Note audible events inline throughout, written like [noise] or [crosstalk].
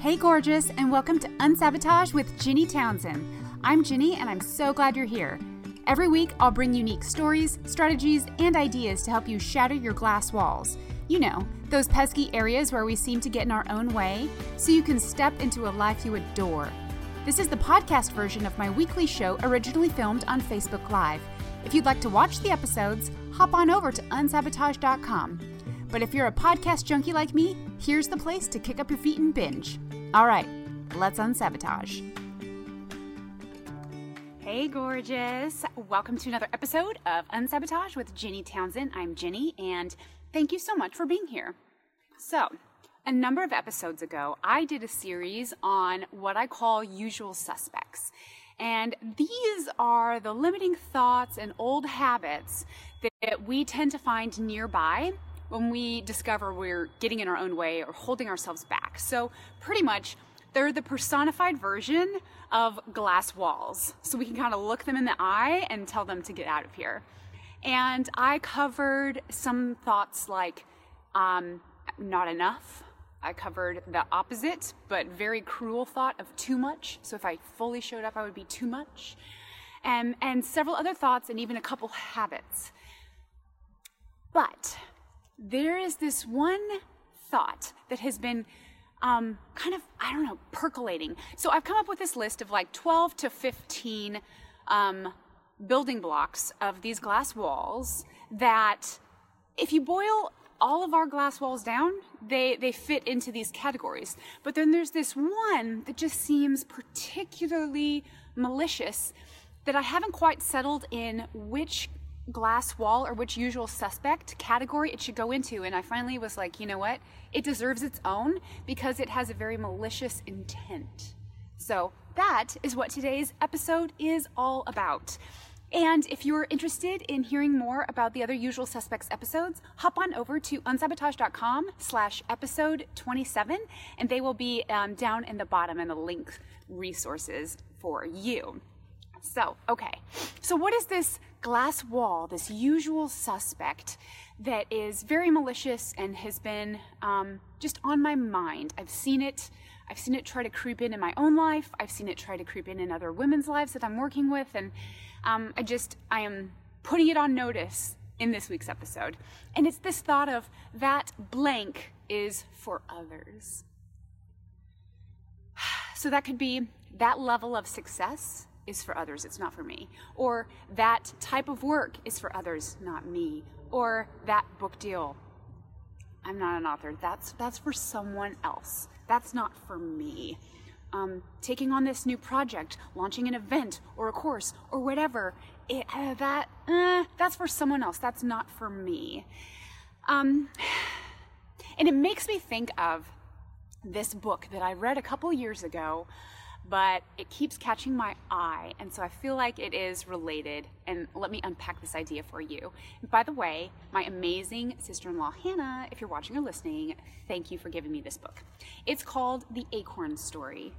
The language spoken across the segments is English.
Hey, gorgeous, and welcome to Unsabotage with Ginny Townsend. I'm Ginny, and I'm so glad you're here. Every week, I'll bring unique stories, strategies, and ideas to help you shatter your glass walls. You know, those pesky areas where we seem to get in our own way, so you can step into a life you adore. This is the podcast version of my weekly show originally filmed on Facebook Live. If you'd like to watch the episodes, hop on over to unsabotage.com. But if you're a podcast junkie like me, here's the place to kick up your feet and binge. All right, let's unsabotage. Hey, gorgeous. Welcome to another episode of Unsabotage with Ginny Townsend. I'm Ginny, and thank you so much for being here. So, a number of episodes ago, I did a series on what I call usual suspects. And these are the limiting thoughts and old habits that we tend to find nearby when we discover we're getting in our own way or holding ourselves back. So, pretty much, they're the personified version of glass walls. So, we can kind of look them in the eye and tell them to get out of here. And I covered some thoughts like um, not enough. I covered the opposite, but very cruel thought of too much. So, if I fully showed up, I would be too much. And, and several other thoughts, and even a couple habits. But there is this one thought that has been um, kind of, I don't know, percolating. So I've come up with this list of like 12 to 15 um, building blocks of these glass walls that, if you boil all of our glass walls down, they, they fit into these categories. But then there's this one that just seems particularly malicious that I haven't quite settled in which glass wall or which usual suspect category it should go into. And I finally was like, you know what? It deserves its own because it has a very malicious intent. So that is what today's episode is all about. And if you're interested in hearing more about the other usual suspects episodes, hop on over to unsabotage.com slash episode 27 and they will be um, down in the bottom in the link resources for you. So, okay. So, what is this glass wall, this usual suspect that is very malicious and has been um, just on my mind? I've seen it. I've seen it try to creep in in my own life. I've seen it try to creep in in other women's lives that I'm working with. And um, I just, I am putting it on notice in this week's episode. And it's this thought of that blank is for others. [sighs] So that could be that level of success is for others, it's not for me. Or that type of work is for others, not me. Or that book deal, I'm not an author. That's that's for someone else. That's not for me. Um, taking on this new project, launching an event or a course or whatever, it, uh, that uh, that's for someone else. That's not for me. Um, [sighs] and it makes me think of this book that I read a couple years ago but it keeps catching my eye, and so I feel like it is related. And let me unpack this idea for you. By the way, my amazing sister in law, Hannah, if you're watching or listening, thank you for giving me this book. It's called The Acorn Story.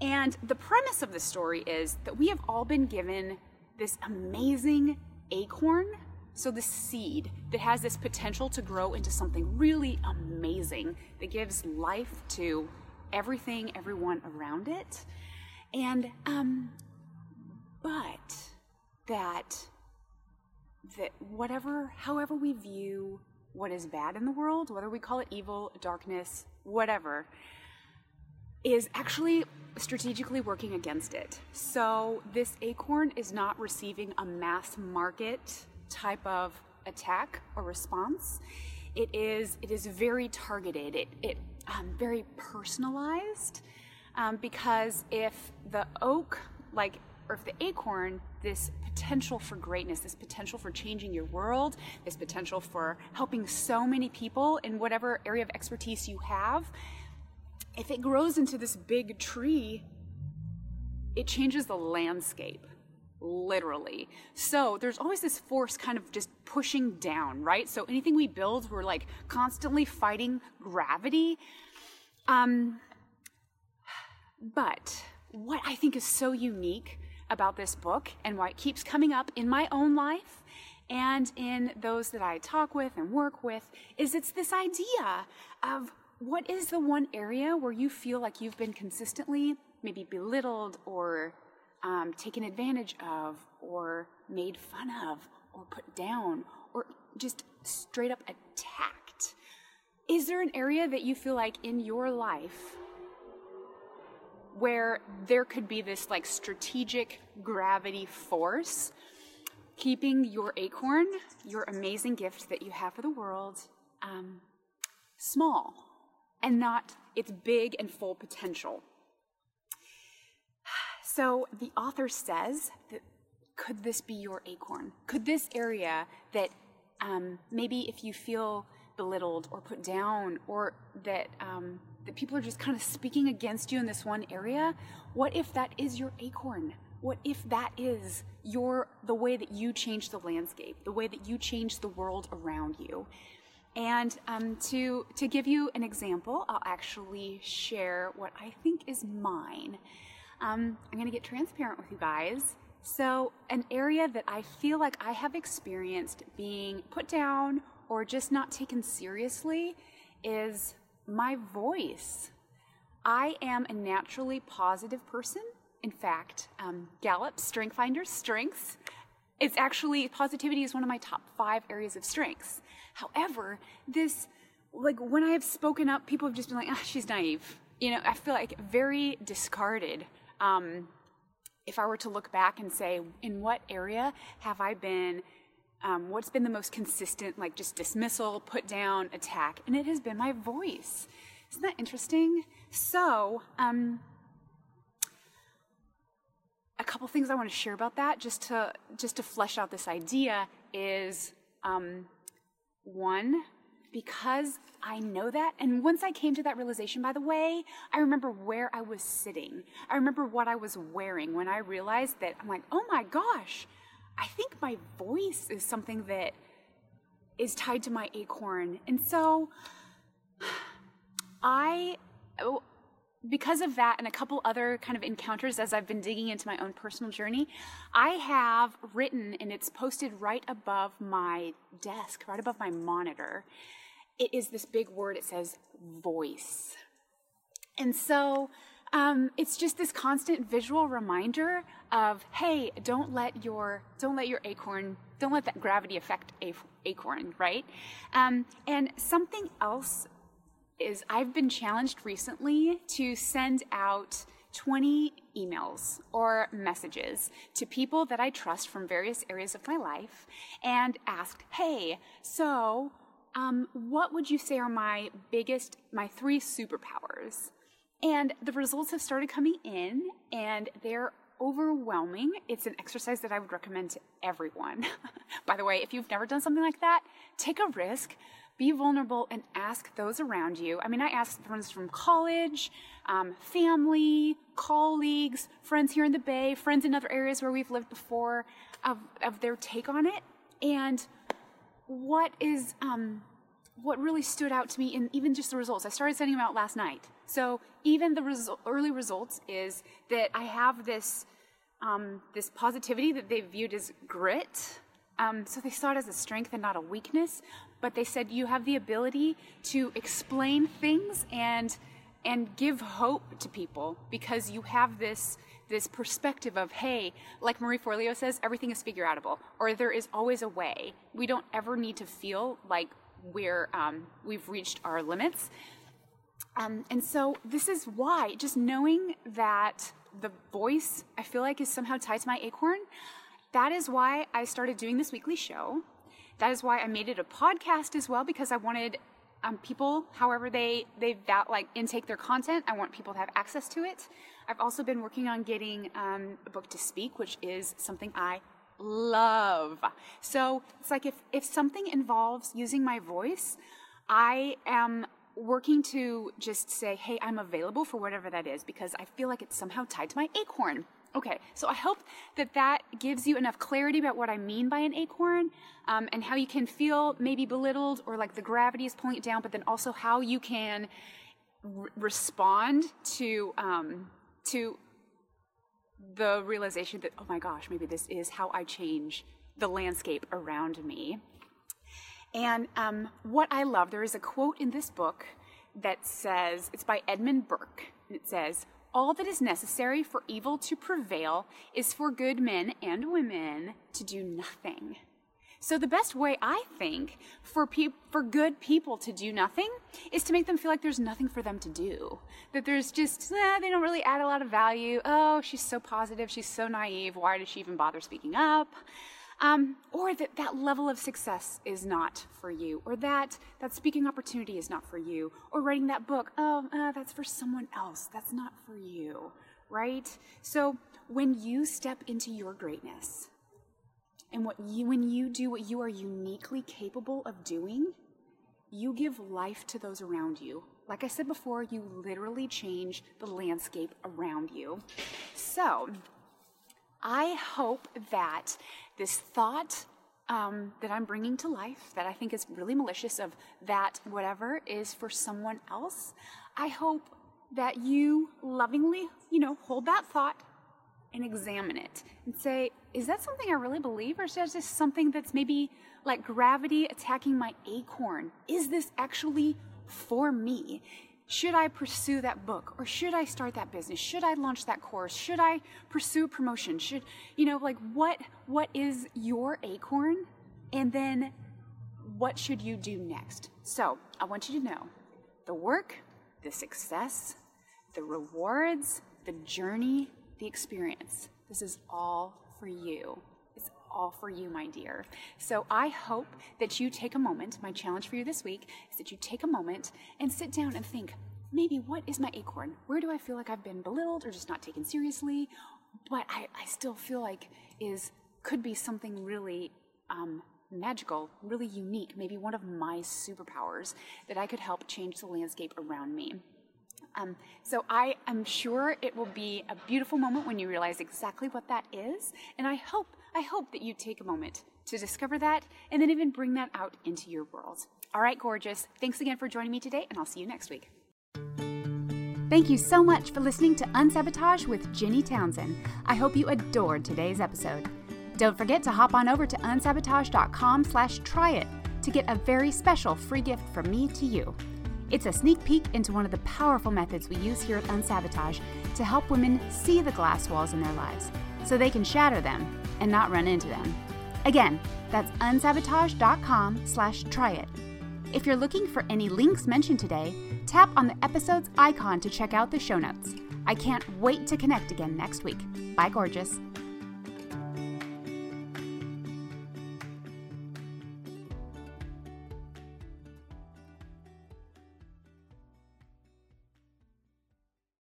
And the premise of the story is that we have all been given this amazing acorn, so the seed that has this potential to grow into something really amazing that gives life to everything, everyone around it. And, um, but that, that whatever, however we view what is bad in the world, whether we call it evil, darkness, whatever, is actually strategically working against it. So this acorn is not receiving a mass market type of attack or response. It is it is very targeted. It it um, very personalized um, because if the oak, like, or if the acorn, this potential for greatness, this potential for changing your world, this potential for helping so many people in whatever area of expertise you have, if it grows into this big tree, it changes the landscape literally. So there's always this force kind of just pushing down, right? So anything we build, we're like constantly fighting gravity. Um, but what I think is so unique about this book and why it keeps coming up in my own life and in those that I talk with and work with is it's this idea of what is the one area where you feel like you've been consistently maybe belittled or um, taken advantage of or made fun of or put down or just straight up attacked? Is there an area that you feel like in your life where there could be this like strategic gravity force keeping your acorn, your amazing gift that you have for the world, um, small and not its big and full potential. So the author says that could this be your acorn? Could this area that um, maybe if you feel belittled or put down or that um, that people are just kind of speaking against you in this one area, what if that is your acorn? What if that is your the way that you change the landscape, the way that you change the world around you? And um, to to give you an example, I'll actually share what I think is mine. Um, I'm going to get transparent with you guys. So, an area that I feel like I have experienced being put down or just not taken seriously is my voice. I am a naturally positive person. In fact, um, Gallup Strength Finder Strengths, it's actually positivity is one of my top five areas of strengths. However, this, like when I have spoken up, people have just been like, ah, she's naive. You know, I feel like very discarded. Um, if I were to look back and say, in what area have I been um, what's been the most consistent, like just dismissal, put down, attack? And it has been my voice. Isn't that interesting? So, um, a couple things I want to share about that, just to just to flesh out this idea, is um, one because I know that. And once I came to that realization, by the way, I remember where I was sitting. I remember what I was wearing when I realized that I'm like, oh my gosh, I think my voice is something that is tied to my acorn. And so I, because of that and a couple other kind of encounters as I've been digging into my own personal journey, I have written and it's posted right above my desk, right above my monitor. It is this big word, it says voice. And so um, it's just this constant visual reminder of, hey, don't let your don't let your acorn, don't let that gravity affect acorn, right? Um, and something else is I've been challenged recently to send out 20 emails or messages to people that I trust from various areas of my life and ask, hey, so um, what would you say are my biggest, my three superpowers? And the results have started coming in, and they're overwhelming. It's an exercise that I would recommend to everyone. [laughs] By the way, if you've never done something like that, take a risk, be vulnerable, and ask those around you. I mean, I asked friends from college, um, family, colleagues, friends here in the Bay, friends in other areas where we've lived before, of, of their take on it. And what is um, what really stood out to me in even just the results. I started sending them out last night. So even the early results is that I have this um, this positivity that they viewed as grit. Um, so they saw it as a strength and not a weakness. But they said you have the ability to explain things and and give hope to people because you have this this perspective of hey like marie forleo says everything is figure outable or there is always a way we don't ever need to feel like we're um, we've reached our limits. Um, and so this is why just knowing that the voice I feel like is somehow tied to my acorn. That is why I started doing this weekly show. That is why I made it a podcast as well because I wanted um, people, however they they that like intake their content, I want people to have access to it. I've also been working on getting um, a book to speak, which is something I love. So it's like if, if something involves using my voice, I am working to just say, hey, I'm available for whatever that is because I feel like it's somehow tied to my acorn. Okay, so I hope that that gives you enough clarity about what I mean by an acorn um, and how you can feel maybe belittled or like the gravity is pulling it down, but then also how you can r- respond to um, to the realization that, oh my gosh, maybe this is how I change the landscape around me. And um, what I love, there is a quote in this book that says, it's by Edmund Burke. and It says, all that is necessary for evil to prevail is for good men and women to do nothing. So the best way I think for pe- for good people to do nothing is to make them feel like there's nothing for them to do. That there's just eh, they don't really add a lot of value. Oh, she's so positive, she's so naive. Why does she even bother speaking up? Um, or that that level of success is not for you, or that that speaking opportunity is not for you, or writing that book. Oh, uh, that's for someone else. That's not for you, right? So when you step into your greatness and what you, when you do what you are uniquely capable of doing, you give life to those around you. Like I said before, you literally change the landscape around you. So, I hope that this thought um, that I'm bringing to life, that I think is really malicious, of that whatever is for someone else, I hope that you lovingly, you know, hold that thought and examine it and say, is that something I really believe, or is that just something that's maybe like gravity attacking my acorn? Is this actually for me? Should I pursue that book or should I start that business? Should I launch that course? Should I pursue promotion? Should you know like what what is your acorn? And then what should you do next? So, I want you to know the work, the success, the rewards, the journey, the experience. This is all for you. It's all for you, my dear. So I hope that you take a moment. My challenge for you this week is that you take a moment and sit down and think maybe what is my acorn? Where do I feel like I've been belittled or just not taken seriously? But I, I still feel like is could be something really um, magical, really unique, maybe one of my superpowers that I could help change the landscape around me. Um, so I am sure it will be a beautiful moment when you realize exactly what that is, and I hope I hope that you take a moment to discover that and then even bring that out into your world. All right, gorgeous. Thanks again for joining me today, and I'll see you next week. Thank you so much for listening to Unsabotage with Ginny Townsend. I hope you adored today's episode. Don't forget to hop on over to unsabotage.com slash try it to get a very special free gift from me to you. It's a sneak peek into one of the powerful methods we use here at Unsabotage to help women see the glass walls in their lives so they can shatter them and not run into them. Again, that's unsabotage.com slash try it. If you're looking for any links mentioned today, tap on the episode's icon to check out the show notes. I can't wait to connect again next week. Bye, gorgeous.